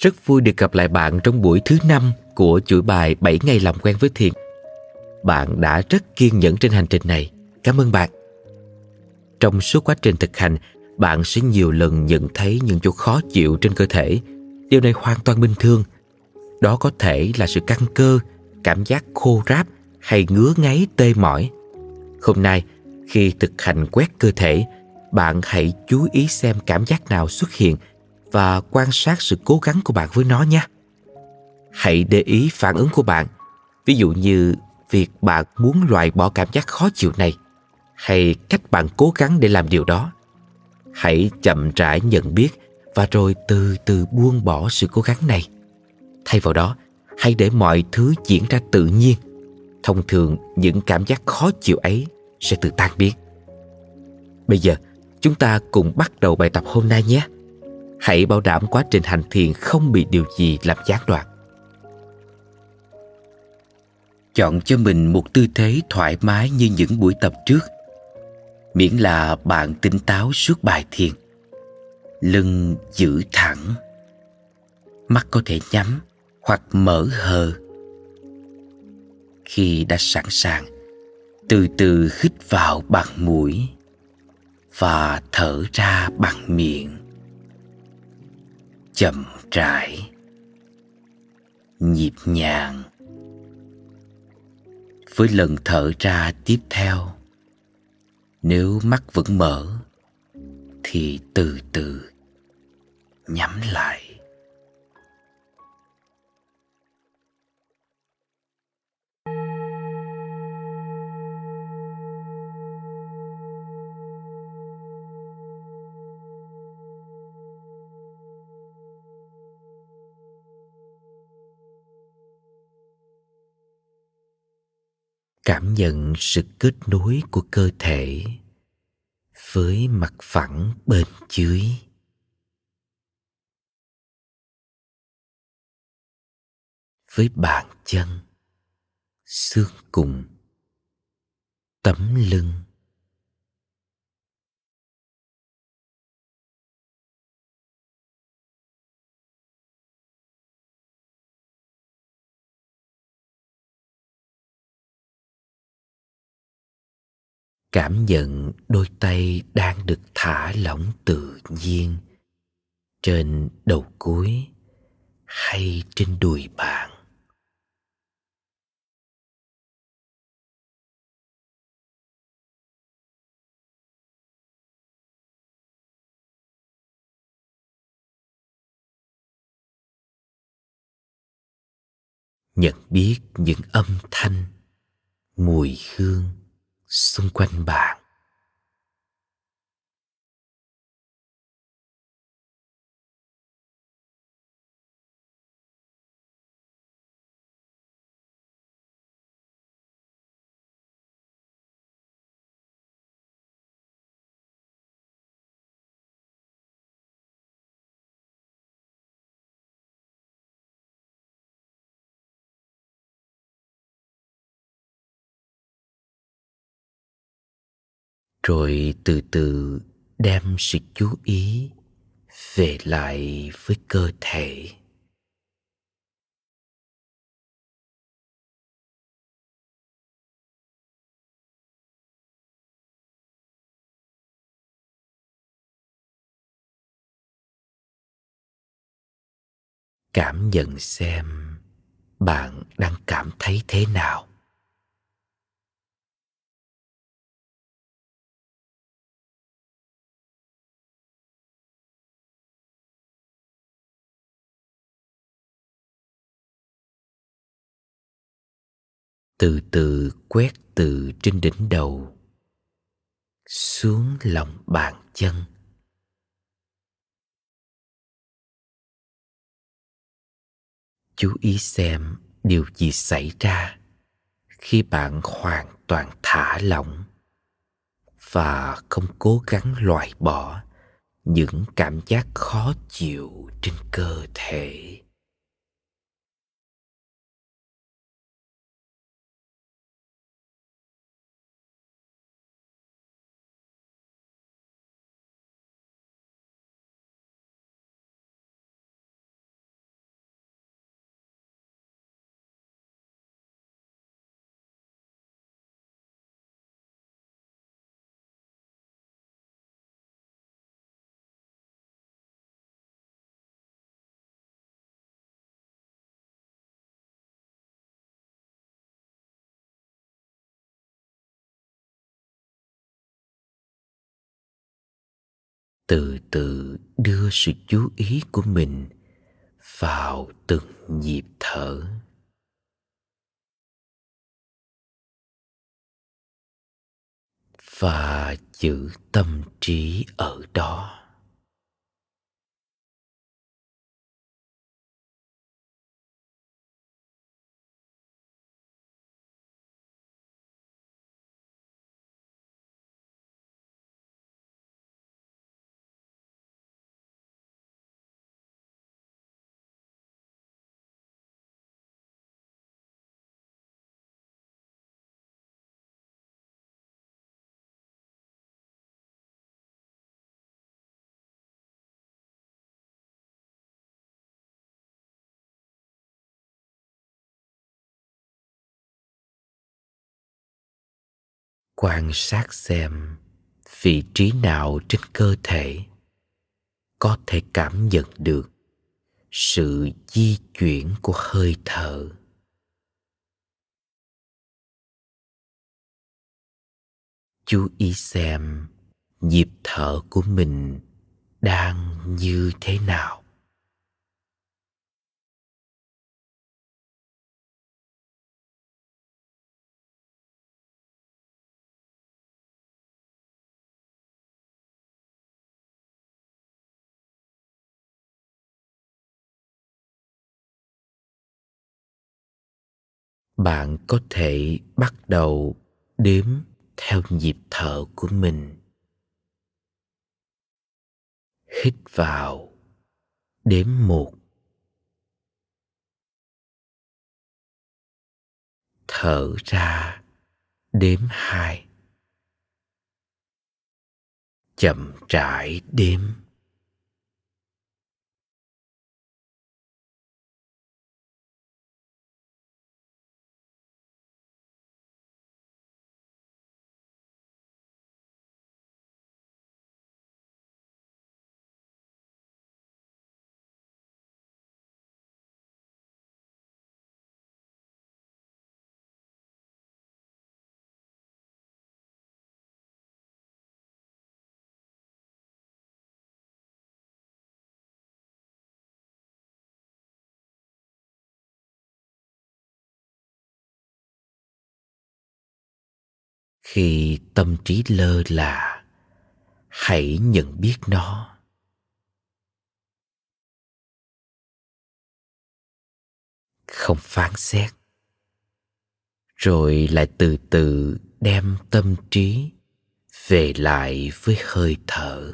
Rất vui được gặp lại bạn trong buổi thứ năm của chuỗi bài 7 ngày làm quen với thiền. Bạn đã rất kiên nhẫn trên hành trình này. Cảm ơn bạn. Trong suốt quá trình thực hành, bạn sẽ nhiều lần nhận thấy những chỗ khó chịu trên cơ thể. Điều này hoàn toàn bình thường. Đó có thể là sự căng cơ, cảm giác khô ráp hay ngứa ngáy tê mỏi. Hôm nay, khi thực hành quét cơ thể, bạn hãy chú ý xem cảm giác nào xuất hiện và quan sát sự cố gắng của bạn với nó nhé. Hãy để ý phản ứng của bạn. Ví dụ như việc bạn muốn loại bỏ cảm giác khó chịu này hay cách bạn cố gắng để làm điều đó. Hãy chậm rãi nhận biết và rồi từ từ buông bỏ sự cố gắng này. Thay vào đó, hãy để mọi thứ diễn ra tự nhiên. Thông thường những cảm giác khó chịu ấy sẽ tự tan biến. Bây giờ, chúng ta cùng bắt đầu bài tập hôm nay nhé. Hãy bảo đảm quá trình hành thiền không bị điều gì làm gián đoạn. Chọn cho mình một tư thế thoải mái như những buổi tập trước. Miễn là bạn tỉnh táo suốt bài thiền. Lưng giữ thẳng. Mắt có thể nhắm hoặc mở hờ. Khi đã sẵn sàng, từ từ hít vào bằng mũi và thở ra bằng miệng chậm rãi, nhịp nhàng. Với lần thở ra tiếp theo, nếu mắt vẫn mở, thì từ từ nhắm lại. Cảm nhận sự kết nối của cơ thể với mặt phẳng bên dưới. Với bàn chân, xương cùng, tấm lưng. Cảm nhận đôi tay đang được thả lỏng tự nhiên trên đầu cuối hay trên đùi bạn. Nhận biết những âm thanh, mùi hương xung quanh bạn. Rồi từ từ đem sự chú ý về lại với cơ thể. Cảm nhận xem bạn đang cảm thấy thế nào. Từ từ quét từ trên đỉnh đầu, xuống lòng bàn chân. Chú ý xem điều gì xảy ra khi bạn hoàn toàn thả lỏng và không cố gắng loại bỏ những cảm giác khó chịu trên cơ thể. Từ từ đưa sự chú ý của mình vào từng nhịp thở. Và giữ tâm trí ở đó. Quan sát xem vị trí nào trên cơ thể có thể cảm nhận được sự di chuyển của hơi thở. Chú ý xem nhịp thở của mình đang như thế nào. Bạn có thể bắt đầu đếm theo nhịp thở của mình. Hít vào, đếm một. Thở ra, đếm hai. Chậm rãi đếm. Khi tâm trí lơ là, hãy nhận biết nó. Không phán xét. Rồi lại từ từ đem tâm trí về lại với hơi thở.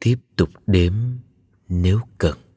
Tiếp tục đếm nếu cần.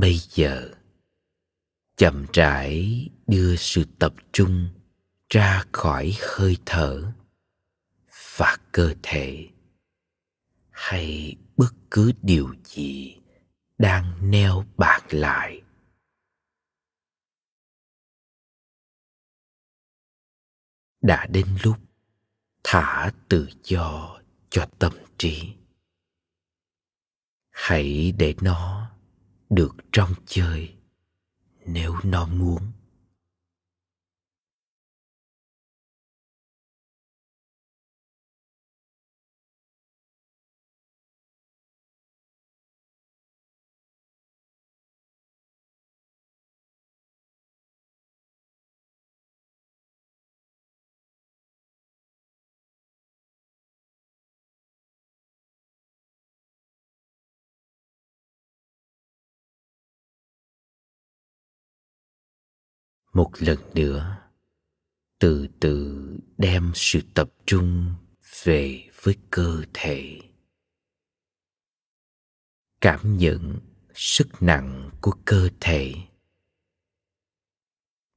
Bây giờ, chậm rãi đưa sự tập trung ra khỏi hơi thở và cơ thể. Hay bất cứ điều gì đang neo bạn lại. Đã đến lúc thả tự do cho tâm trí. Hãy để nó được trong chơi nếu nó muốn. Một lần nữa, từ từ đem sự tập trung về với cơ thể. Cảm nhận sức nặng của cơ thể.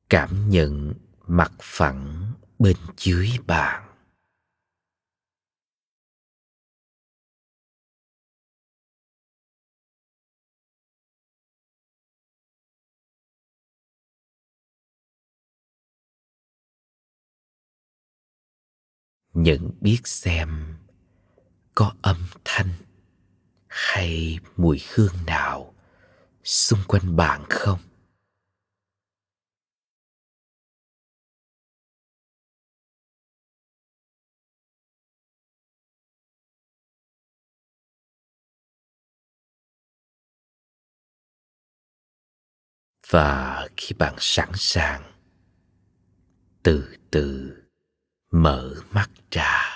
Cảm nhận mặt phẳng bên dưới bạn nhận biết xem có âm thanh hay mùi hương nào xung quanh bạn không? Và khi bạn sẵn sàng, từ từ mở mắt ra.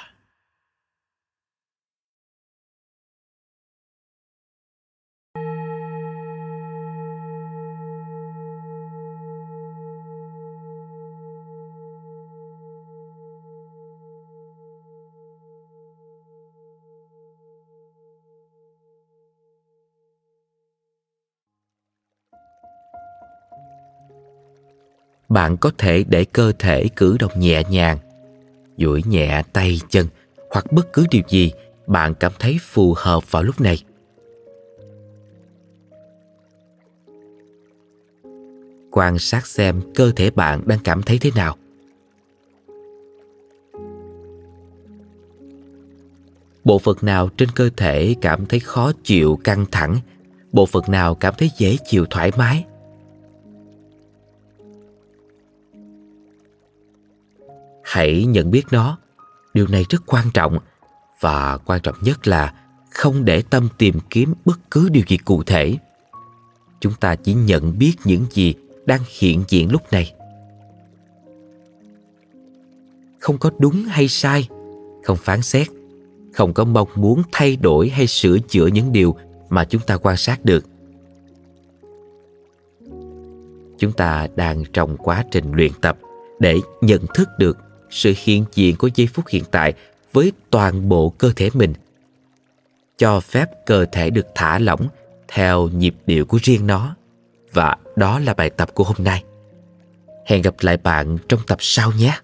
Bạn có thể để cơ thể cử động nhẹ nhàng duỗi nhẹ tay chân, hoặc bất cứ điều gì bạn cảm thấy phù hợp vào lúc này. Quan sát xem cơ thể bạn đang cảm thấy thế nào. Bộ phận nào trên cơ thể cảm thấy khó chịu, căng thẳng? Bộ phận nào cảm thấy dễ chịu, thoải mái? Hãy nhận biết nó. Điều này rất quan trọng và quan trọng nhất là không để tâm tìm kiếm bất cứ điều gì cụ thể. Chúng ta chỉ nhận biết những gì đang hiện diện lúc này. Không có đúng hay sai, không phán xét, không có mong muốn thay đổi hay sửa chữa những điều mà chúng ta quan sát được. Chúng ta đang trong quá trình luyện tập để nhận thức được sự hiện diện của giây phút hiện tại với toàn bộ cơ thể mình, cho phép cơ thể được thả lỏng theo nhịp điệu của riêng nó. Và đó là bài tập của hôm nay. Hẹn gặp lại bạn trong tập sau nhé.